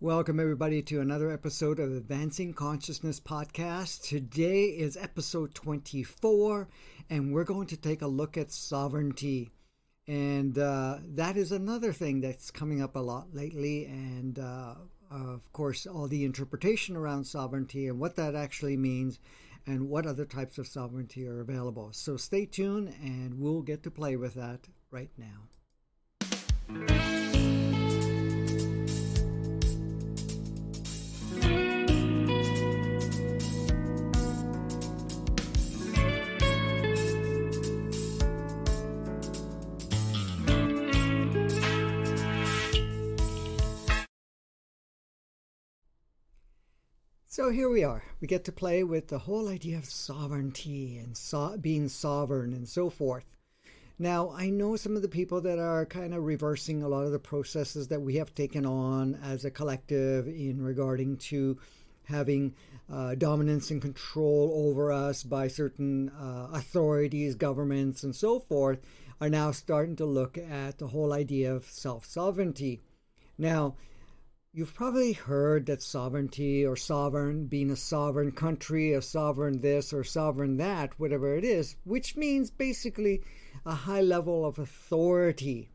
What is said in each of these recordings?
Welcome, everybody, to another episode of Advancing Consciousness Podcast. Today is episode 24, and we're going to take a look at sovereignty. And uh, that is another thing that's coming up a lot lately. And uh, of course, all the interpretation around sovereignty and what that actually means and what other types of sovereignty are available. So stay tuned, and we'll get to play with that right now. So here we are. We get to play with the whole idea of sovereignty and so- being sovereign and so forth. Now, I know some of the people that are kind of reversing a lot of the processes that we have taken on as a collective in regarding to having uh, dominance and control over us by certain uh, authorities, governments, and so forth, are now starting to look at the whole idea of self sovereignty. Now, You've probably heard that sovereignty or sovereign, being a sovereign country, a sovereign this or sovereign that, whatever it is, which means basically a high level of authority.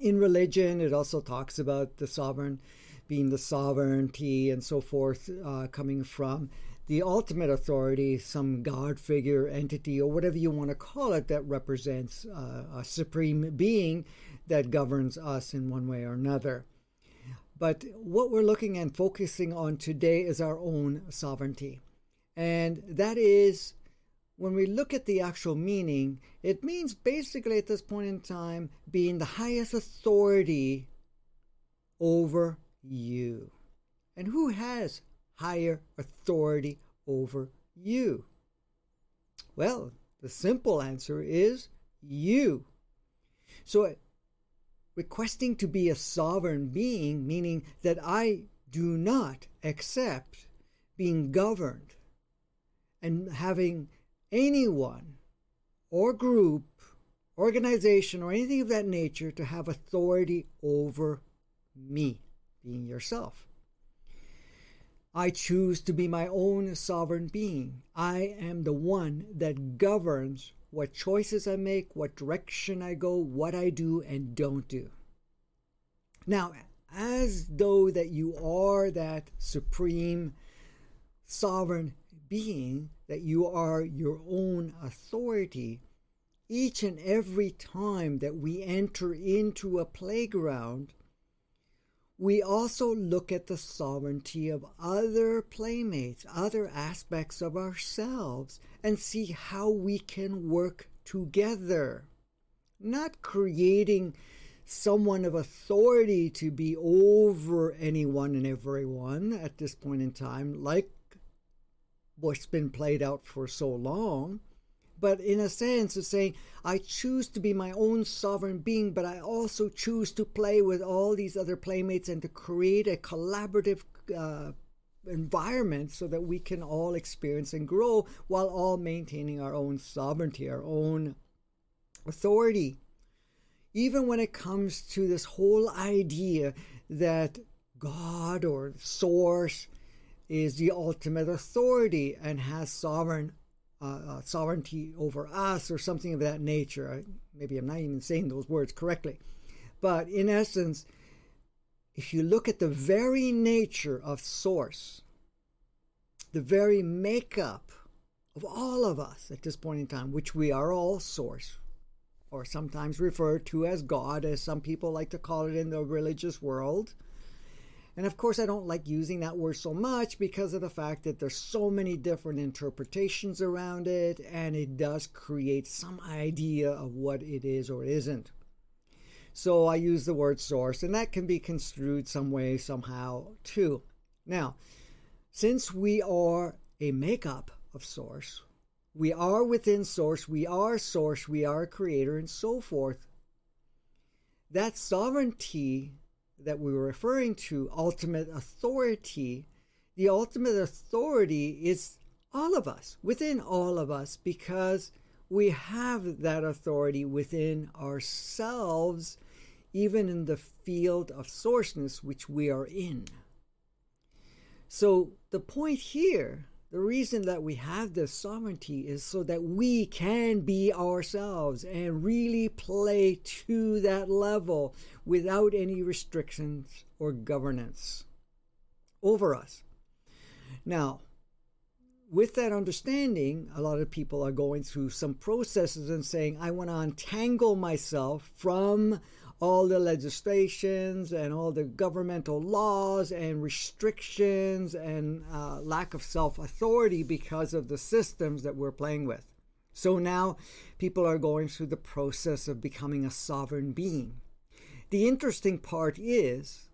In religion, it also talks about the sovereign being the sovereignty and so forth, uh, coming from the ultimate authority, some God figure, entity, or whatever you want to call it, that represents uh, a supreme being that governs us in one way or another. But what we're looking and focusing on today is our own sovereignty. And that is, when we look at the actual meaning, it means basically at this point in time being the highest authority over you. And who has higher authority over you? Well, the simple answer is you. So requesting to be a sovereign being, meaning that I do not accept being governed and having anyone or group, organization, or anything of that nature to have authority over me, being yourself. I choose to be my own sovereign being. I am the one that governs what choices I make, what direction I go, what I do and don't do. Now, as though that you are that supreme sovereign being, that you are your own authority, each and every time that we enter into a playground, we also look at the sovereignty of other playmates, other aspects of ourselves, and see how we can work together. Not creating someone of authority to be over anyone and everyone at this point in time, like what's been played out for so long but in a sense of saying, I choose to be my own sovereign being, but I also choose to play with all these other playmates and to create a collaborative uh, environment so that we can all experience and grow while all maintaining our own sovereignty, our own authority. Even when it comes to this whole idea that God or Source is the ultimate authority and has sovereign uh, uh, sovereignty over us or something of that nature. I, maybe I'm not even saying those words correctly. But in essence, if you look at the very nature of Source, the very makeup of all of us at this point in time, which we are all Source, or sometimes referred to as God, as some people like to call it in the religious world, and of course, I don't like using that word so much because of the fact that there's so many different interpretations around it, and it does create some idea of what it is or isn't. So I use the word source, and that can be construed some way, somehow, too. Now, since we are a makeup of source, we are within source, we are source, we are creator, and so forth. That sovereignty that we were referring to, ultimate authority, the ultimate authority is all of us, within all of us, because we have that authority within ourselves, even in the field of sourceness which we are in. So the point here, the reason that we have this sovereignty is so that we can be ourselves and really play to that level without any restrictions or governance over us. Now, with that understanding, a lot of people are going through some processes and saying, I want to untangle myself from all the legislations and all the governmental laws and restrictions and uh, lack of self authority because of the systems that we're playing with. So now people are going through the process of becoming a sovereign being. The interesting part is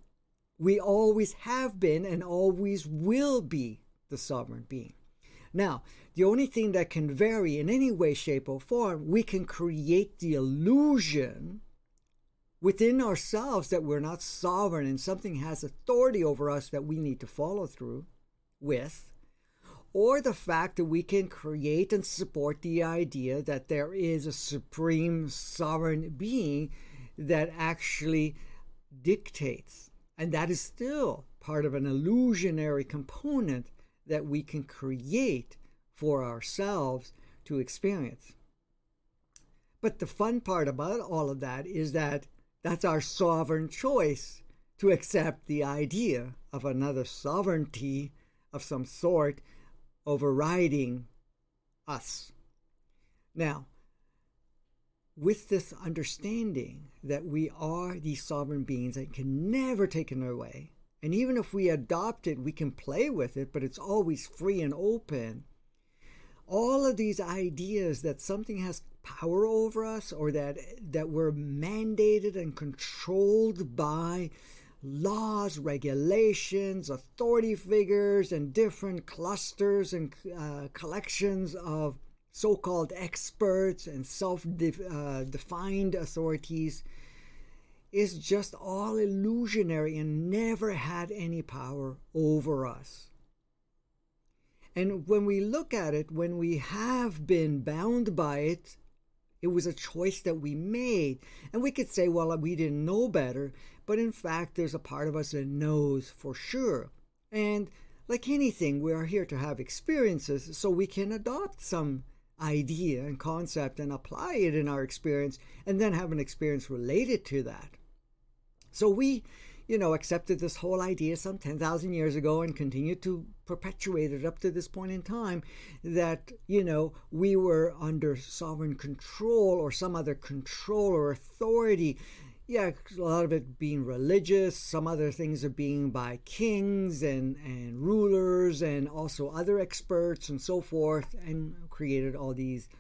we always have been and always will be the sovereign being. Now, the only thing that can vary in any way, shape, or form, we can create the illusion within ourselves that we're not sovereign and something has authority over us that we need to follow through with, or the fact that we can create and support the idea that there is a supreme sovereign being that actually dictates. And that is still part of an illusionary component that we can create for ourselves to experience. But the fun part about all of that is that that's our sovereign choice to accept the idea of another sovereignty of some sort overriding us. Now, with this understanding that we are these sovereign beings that can never take taken away, and even if we adopt it, we can play with it, but it's always free and open. All of these ideas that something has power over us or that that we're mandated and controlled by laws, regulations, authority figures, and different clusters and uh, collections of so called experts and self uh, defined authorities is just all illusionary and never had any power over us. And when we look at it, when we have been bound by it, it was a choice that we made. And we could say, well, we didn't know better. But in fact, there's a part of us that knows for sure. And like anything, we are here to have experiences so we can adopt some idea and concept and apply it in our experience and then have an experience related to that. So we you know, accepted this whole idea some 10,000 years ago and continued to perpetuate it up to this point in time that, you know, we were under sovereign control or some other control or authority. Yeah, a lot of it being religious, some other things are being by kings and, and rulers and also other experts and so forth, and created all these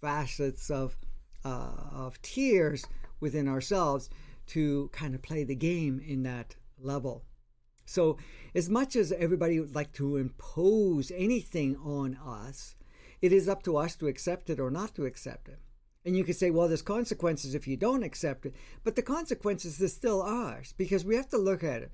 facets of, uh, of tiers within ourselves to kind of play the game in that level. So, as much as everybody would like to impose anything on us, it is up to us to accept it or not to accept it. And you could say, well, there's consequences if you don't accept it, but the consequences are still ours because we have to look at it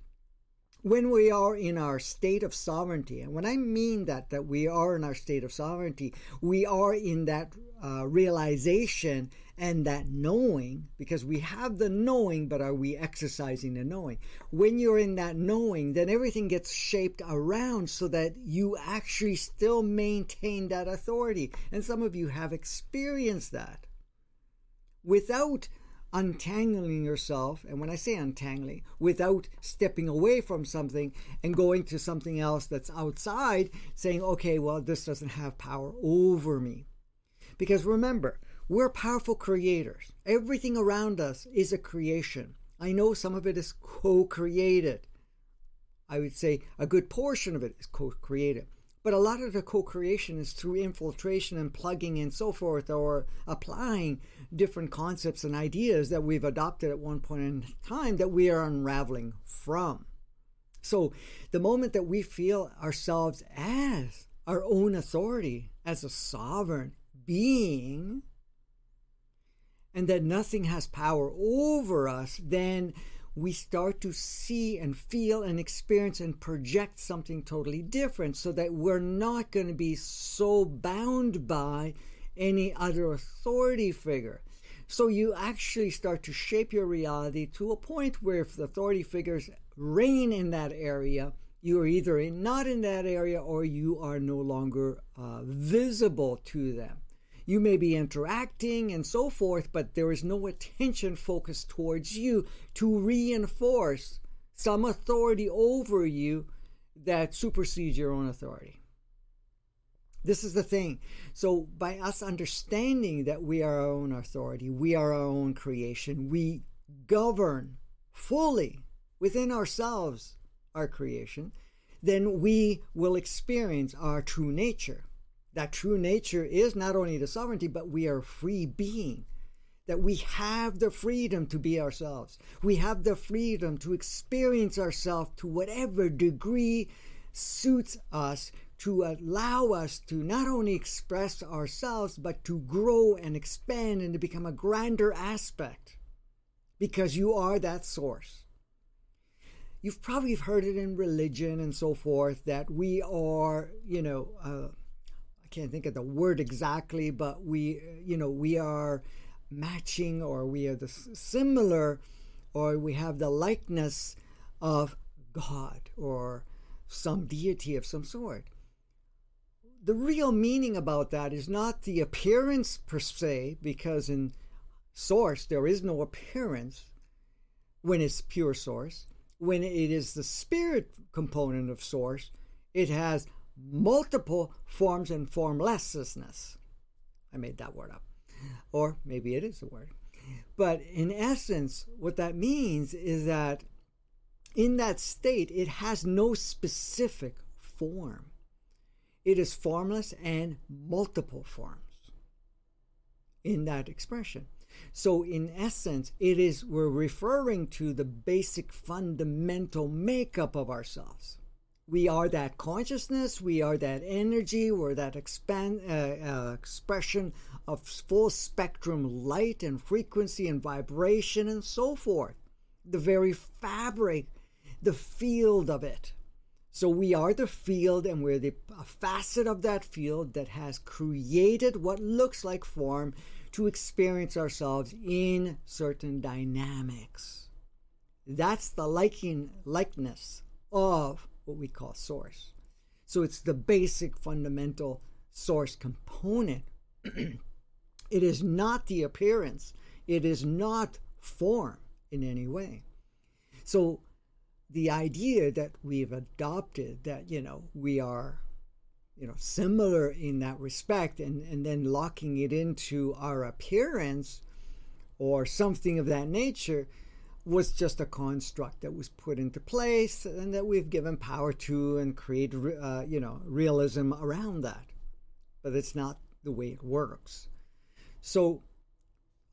when we are in our state of sovereignty, and when I mean that, that we are in our state of sovereignty, we are in that uh, realization and that knowing, because we have the knowing, but are we exercising the knowing? When you're in that knowing, then everything gets shaped around so that you actually still maintain that authority. And some of you have experienced that. Without untangling yourself, and when I say untangling, without stepping away from something and going to something else that's outside, saying, okay, well, this doesn't have power over me. Because remember, we're powerful creators. Everything around us is a creation. I know some of it is co created. I would say a good portion of it is co created. But a lot of the co creation is through infiltration and plugging and so forth, or applying different concepts and ideas that we've adopted at one point in time that we are unraveling from. So the moment that we feel ourselves as our own authority, as a sovereign being, and that nothing has power over us, then we start to see and feel and experience and project something totally different so that we're not going to be so bound by any other authority figure. So you actually start to shape your reality to a point where if the authority figures reign in that area, You are either not in that area or you are no longer uh, visible to them. You may be interacting and so forth, but there is no attention focused towards you to reinforce some authority over you that supersedes your own authority. This is the thing. So, by us understanding that we are our own authority, we are our own creation, we govern fully within ourselves our creation, then we will experience our true nature. That true nature is not only the sovereignty, but we are free being. That we have the freedom to be ourselves. We have the freedom to experience ourselves to whatever degree suits us to allow us to not only express ourselves, but to grow and expand and to become a grander aspect because you are that source. You've probably heard it in religion and so forth that we are, you know, uh, can't think of the word exactly, but we, you know, we are matching or we are the similar or we have the likeness of God or some deity of some sort the real meaning about that is not the appearance per se, because in source there is no appearance when it's pure source. When it is the spirit component of source, it has multiple forms and formlessness. I made that word up. Or maybe it is a word. But in essence, what that means is that in that state, it has no specific form. It is formless and multiple forms in that expression. So, in essence, it is we're referring to the basic fundamental makeup of ourselves. We are that consciousness, we are that energy, we're that expand, uh, uh, expression of full spectrum light and frequency and vibration and so forth. The very fabric, the field of it so we are the field, and we're the facet of that field that has created what looks like form to experience ourselves in certain dynamics. That's the liking likeness of what we call source. So it's the basic fundamental source component. it is not the appearance, it is not form in any way. So the idea that we've adopted that you know we are you know similar in that respect and and then locking it into our appearance or something of that nature was just a construct that was put into place and that we've given power to and create uh, you know realism around that. But it's not the way it works. So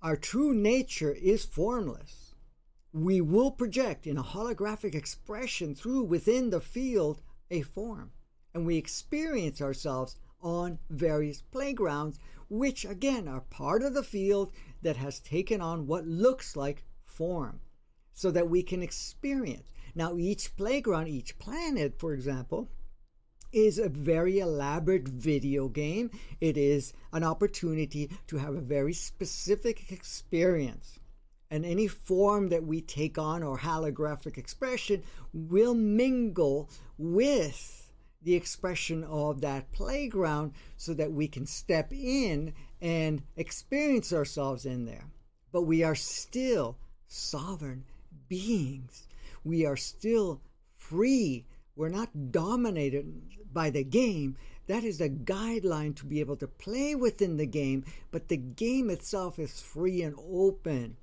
our true nature is formless. We will project in a holographic expression through within the field a form. And we experience ourselves on various playgrounds, which again are part of the field that has taken on what looks like form, so that we can experience. Now, each playground, each planet, for example, is a very elaborate video game. It is an opportunity to have a very specific experience and any form that we take on or holographic expression will mingle with the expression of that playground so that we can step in and experience ourselves in there. But we are still sovereign beings. We are still free. We're not dominated by the game. That is a guideline to be able to play within the game, but the game itself is free and open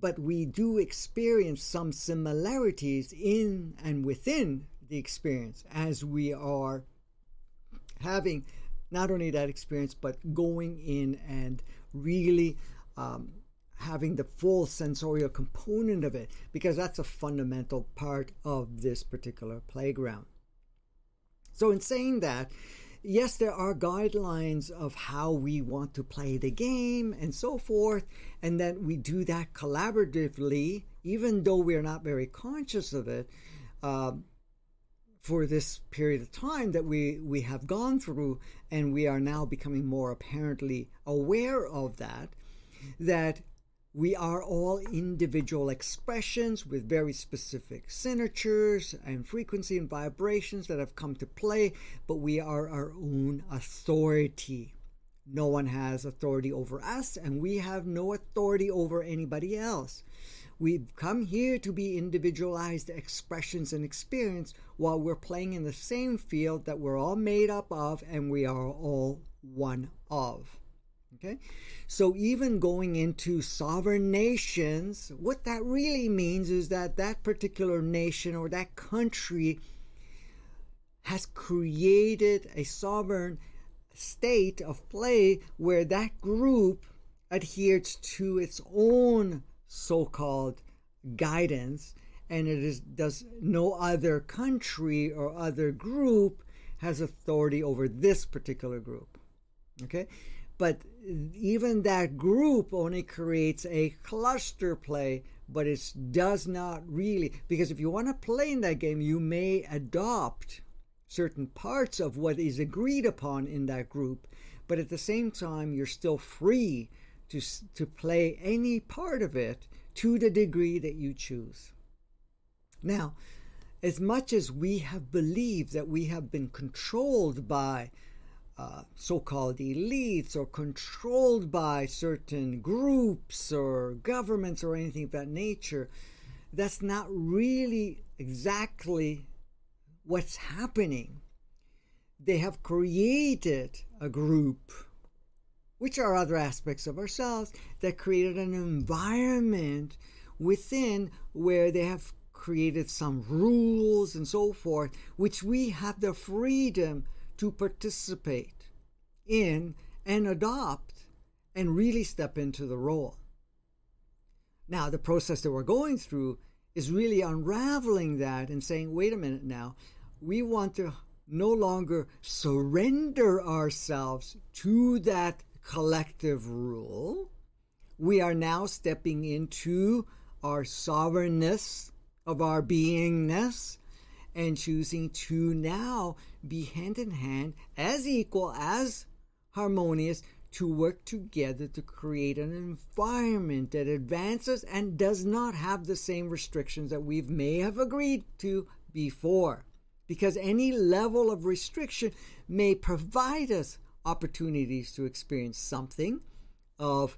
but we do experience some similarities in and within the experience as we are having not only that experience but going in and really um, having the full sensorial component of it because that's a fundamental part of this particular playground so in saying that yes, there are guidelines of how we want to play the game and so forth, and that we do that collaboratively, even though we're not very conscious of it. Uh, for this period of time that we, we have gone through, and we are now becoming more apparently aware of that, that we are all individual expressions with very specific signatures and frequency and vibrations that have come to play, but we are our own authority. No one has authority over us, and we have no authority over anybody else. We've come here to be individualized expressions and experience while we're playing in the same field that we're all made up of and we are all one of. Okay? So even going into sovereign nations, what that really means is that that particular nation or that country has created a sovereign state of play where that group adheres to its own so-called guidance and it is does no other country or other group has authority over this particular group okay but even that group only creates a cluster play, but it does not really, because if you want to play in that game, you may adopt certain parts of what is agreed upon in that group, but at the same time, you're still free to, to play any part of it to the degree that you choose. Now, as much as we have believed that we have been controlled by uh, so called elites or controlled by certain groups or governments or anything of that nature, that's not really exactly what's happening. They have created a group, which are other aspects of ourselves, that created an environment within where they have created some rules and so forth, which we have the freedom to participate in and adopt and really step into the role. Now, the process that we're going through is really unraveling that and saying, wait a minute now, we want to no longer surrender ourselves to that collective rule. We are now stepping into our sovereignness of our beingness and choosing to now be hand in hand, as equal, as harmonious, to work together to create an environment that advances and does not have the same restrictions that we may have agreed to before. Because any level of restriction may provide us opportunities to experience something of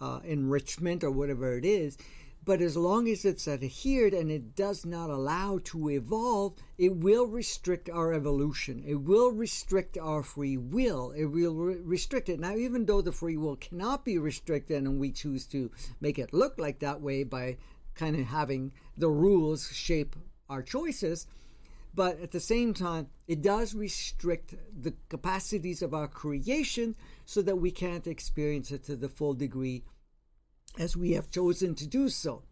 uh, enrichment or whatever it is but as long as it's adhered and it does not allow to evolve, it will restrict our evolution. It will restrict our free will. It will re- restrict it. Now, even though the free will cannot be restricted and we choose to make it look like that way by kind of having the rules shape our choices, but at the same time, it does restrict the capacities of our creation so that we can't experience it to the full degree as we have chosen to do so.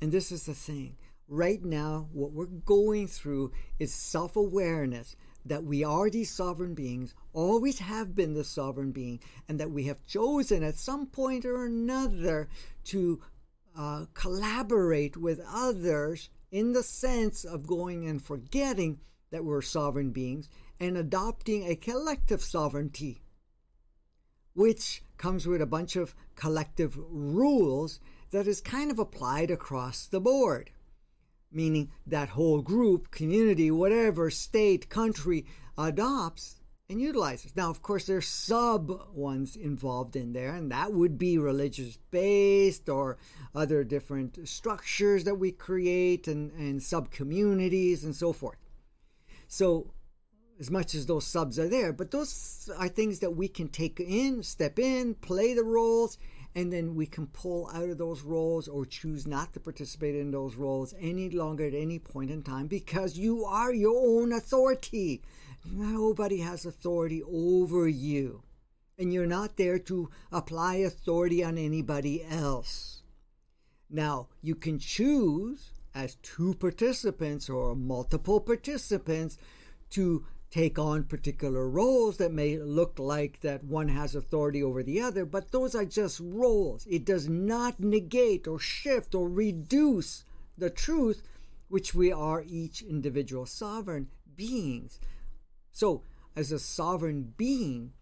And this is the thing. Right now, what we're going through is self awareness that we are these sovereign beings, always have been the sovereign being, and that we have chosen at some point or another to uh, collaborate with others in the sense of going and forgetting that we're sovereign beings and adopting a collective sovereignty, which comes with a bunch of collective rules that is kind of applied across the board, meaning that whole group, community, whatever state, country adopts and utilizes. Now, of course, there's sub ones involved in there, and that would be religious based or other different structures that we create and, and sub communities and so forth. So, as much as those subs are there. But those are things that we can take in, step in, play the roles, and then we can pull out of those roles or choose not to participate in those roles any longer at any point in time because you are your own authority. Nobody has authority over you. And you're not there to apply authority on anybody else. Now, you can choose as two participants or multiple participants to take on particular roles that may look like that one has authority over the other, but those are just roles. It does not negate or shift or reduce the truth, which we are each individual sovereign beings. So, as a sovereign being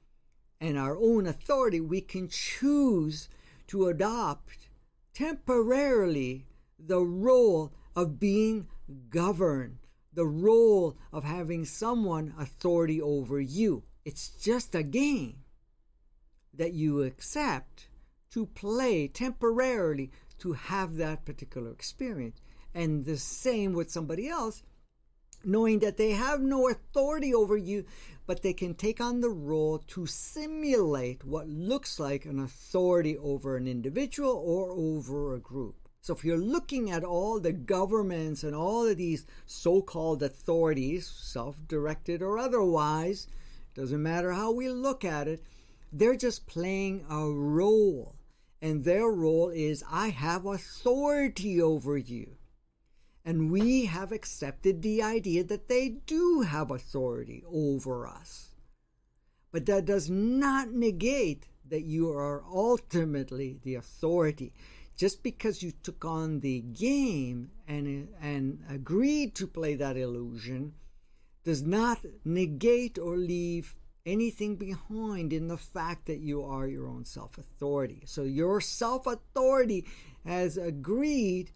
and our own authority, we can choose to adopt temporarily the role of being governed, the role of having someone authority over you. It's just a game that you accept to play temporarily to have that particular experience. And the same with somebody else, knowing that they have no authority over you, but they can take on the role to simulate what looks like an authority over an individual or over a group. So if you're looking at all the governments and all of these so-called authorities, self-directed or otherwise, doesn't matter how we look at it, they're just playing a role. And their role is I have authority over you. And we have accepted the idea that they do have authority over us. But that does not negate that you are ultimately the authority. Just because you took on the game and, and agreed to play that illusion does not negate or leave anything behind in the fact that you are your own self authority. So your self authority has agreed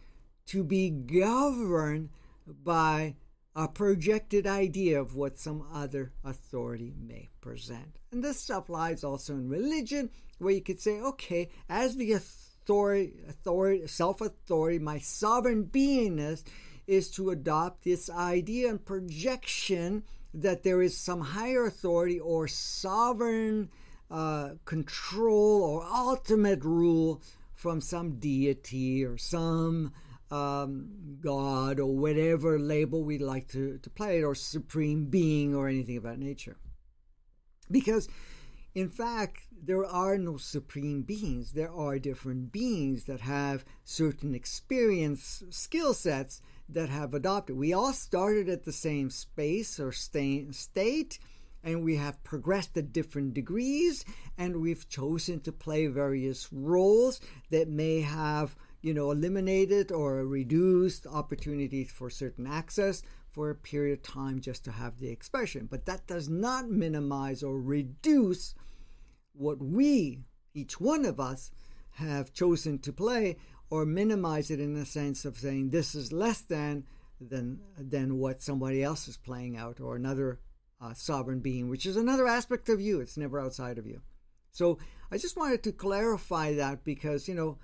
to be governed by a projected idea of what some other authority may present. And this applies also in religion, where you could say, okay, as the authority, authority authority, my sovereign beingness is to adopt this idea and projection that there is some higher authority or sovereign uh, control or ultimate rule from some deity or some um, God or whatever label we'd like to, to play it, or supreme being or anything of that nature. Because, in fact, there are no supreme beings. There are different beings that have certain experience, skill sets that have adopted. We all started at the same space or state, and we have progressed at different degrees, and we've chosen to play various roles that may have you know, eliminated or reduced opportunities for certain access for a period of time just to have the expression. But that does not minimize or reduce what we, each one of us, have chosen to play or minimize it in the sense of saying this is less than than than what somebody else is playing out or another uh, sovereign being, which is another aspect of you. It's never outside of you. So I just wanted to clarify that because you know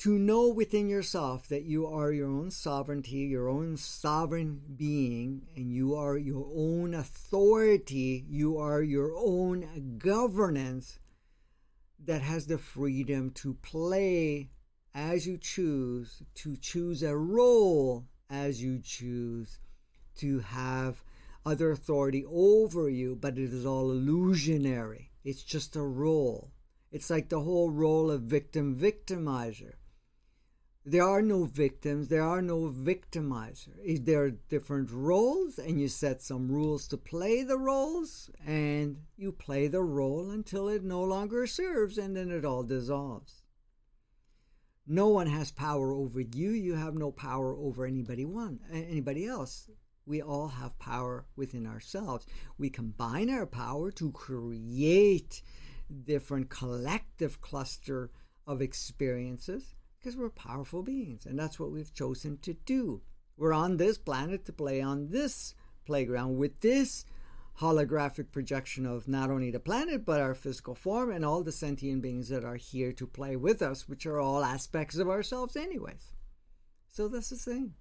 to know within yourself that you are your own sovereignty, your own sovereign being, and you are your own authority, you are your own governance that has the freedom to play as you choose, to choose a role as you choose, to have other authority over you, but it is all illusionary. It's just a role. It's like the whole role of victim victimizer there are no victims, there are no victimizer. There are different roles, and you set some rules to play the roles, and you play the role until it no longer serves, and then it all dissolves. No one has power over you. You have no power over anybody one anybody else. We all have power within ourselves. We combine our power to create different collective cluster of experiences because we're powerful beings, and that's what we've chosen to do. We're on this planet to play on this playground with this holographic projection of not only the planet but our physical form and all the sentient beings that are here to play with us, which are all aspects of ourselves, anyways. So that's the thing.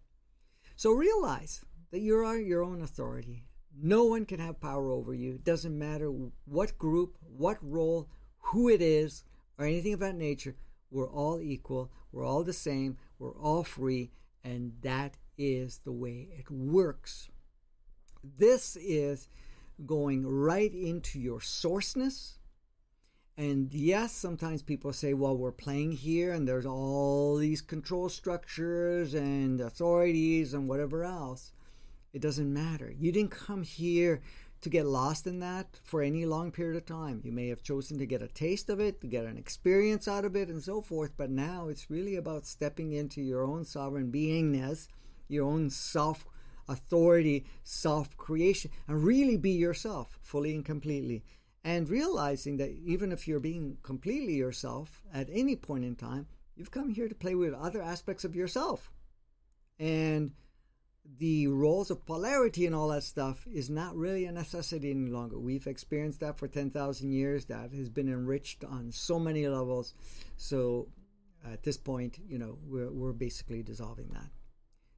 So realize that you are your own authority. No one can have power over you. It doesn't matter what group, what role, who it is, or anything that nature. We're all equal. We're all the same. We're all free. And that is the way it works. This is going right into your sourceness. And yes, sometimes people say, well, we're playing here and there's all these control structures and authorities and whatever else. It doesn't matter. You didn't come here to get lost in that for any long period of time. You may have chosen to get a taste of it, to get an experience out of it, and so forth, but now it's really about stepping into your own sovereign beingness, your own self authority, self creation, and really be yourself fully and completely. And realizing that even if you're being completely yourself at any point in time, You've come here to play with other aspects of yourself. And the roles of polarity and all that stuff is not really a necessity any longer. We've experienced that for 10,000 years. That has been enriched on so many levels. So at this point, you know, we're, we're basically dissolving that.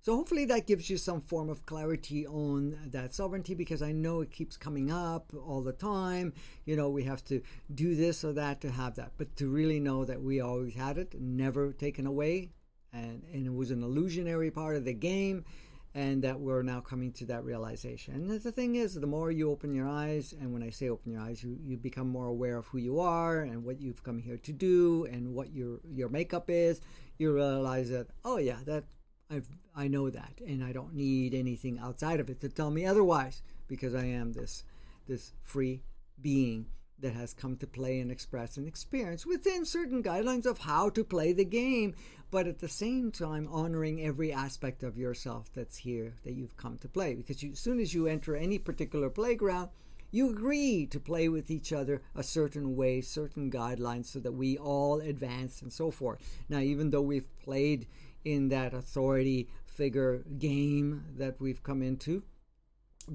So hopefully that gives you some form of clarity on that sovereignty because I know it keeps coming up all the time. You know, we have to do this or that to have that. But to really know that we always had it, never taken away, and, and it was an illusionary part of the game, and that we're now coming to that realization. And the thing is, the more you open your eyes, and when I say open your eyes, you, you become more aware of who you are and what you've come here to do and what your your makeup is, you realize that, oh yeah, that I've, I know that, and I don't need anything outside of it to tell me otherwise, because I am this this free being that has come to play and express and experience within certain guidelines of how to play the game, but at the same time honoring every aspect of yourself that's here that you've come to play. Because you, as soon as you enter any particular playground, you agree to play with each other a certain way, certain guidelines, so that we all advance and so forth. Now, even though we've played in that authority figure game that we've come into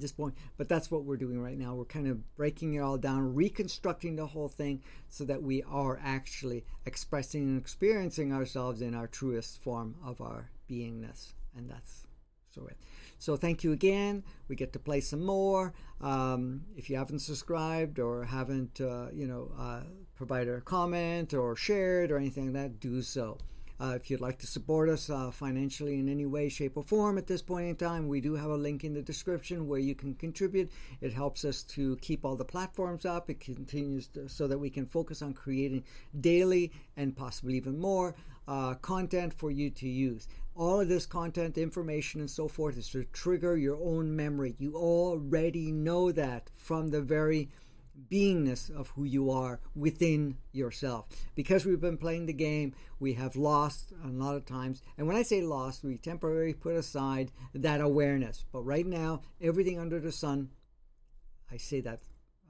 this point. But that's what we're doing right now. We're kind of breaking it all down, reconstructing the whole thing so that we are actually expressing and experiencing ourselves in our truest form of our beingness. And that's so it. So thank you again. We get to play some more. Um, if you haven't subscribed or haven't, uh, you know, uh, provided a comment or shared or anything like that, do so. Uh, if you'd like to support us uh, financially in any way, shape, or form at this point in time, we do have a link in the description where you can contribute. It helps us to keep all the platforms up. It continues to, so that we can focus on creating daily and possibly even more uh, content for you to use. All of this content, information, and so forth is to trigger your own memory. You already know that from the very beingness of who you are within yourself. Because we've been playing the game, we have lost a lot of times. And when I say lost, we temporarily put aside that awareness. But right now, everything under the sun, I say that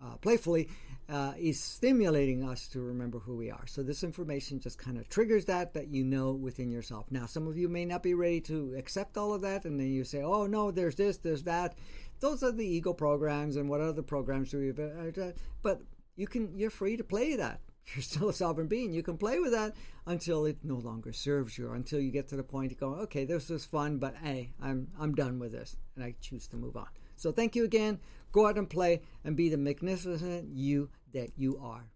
uh, playfully, uh, is stimulating us to remember who we are. So this information just kind of triggers that that you know within yourself. Now, some of you may not be ready to accept all of that, and then you say, "Oh no, there's this, there's that." Those are the ego programs and what other programs do we have uh, but you can you're free to play that. You're still a sovereign being. You can play with that until it no longer serves you until you get to the point of going, okay this was fun but hey i'm i'm done with this and i choose to move on. So thank you again. Go out and play and be the magnificent you that you are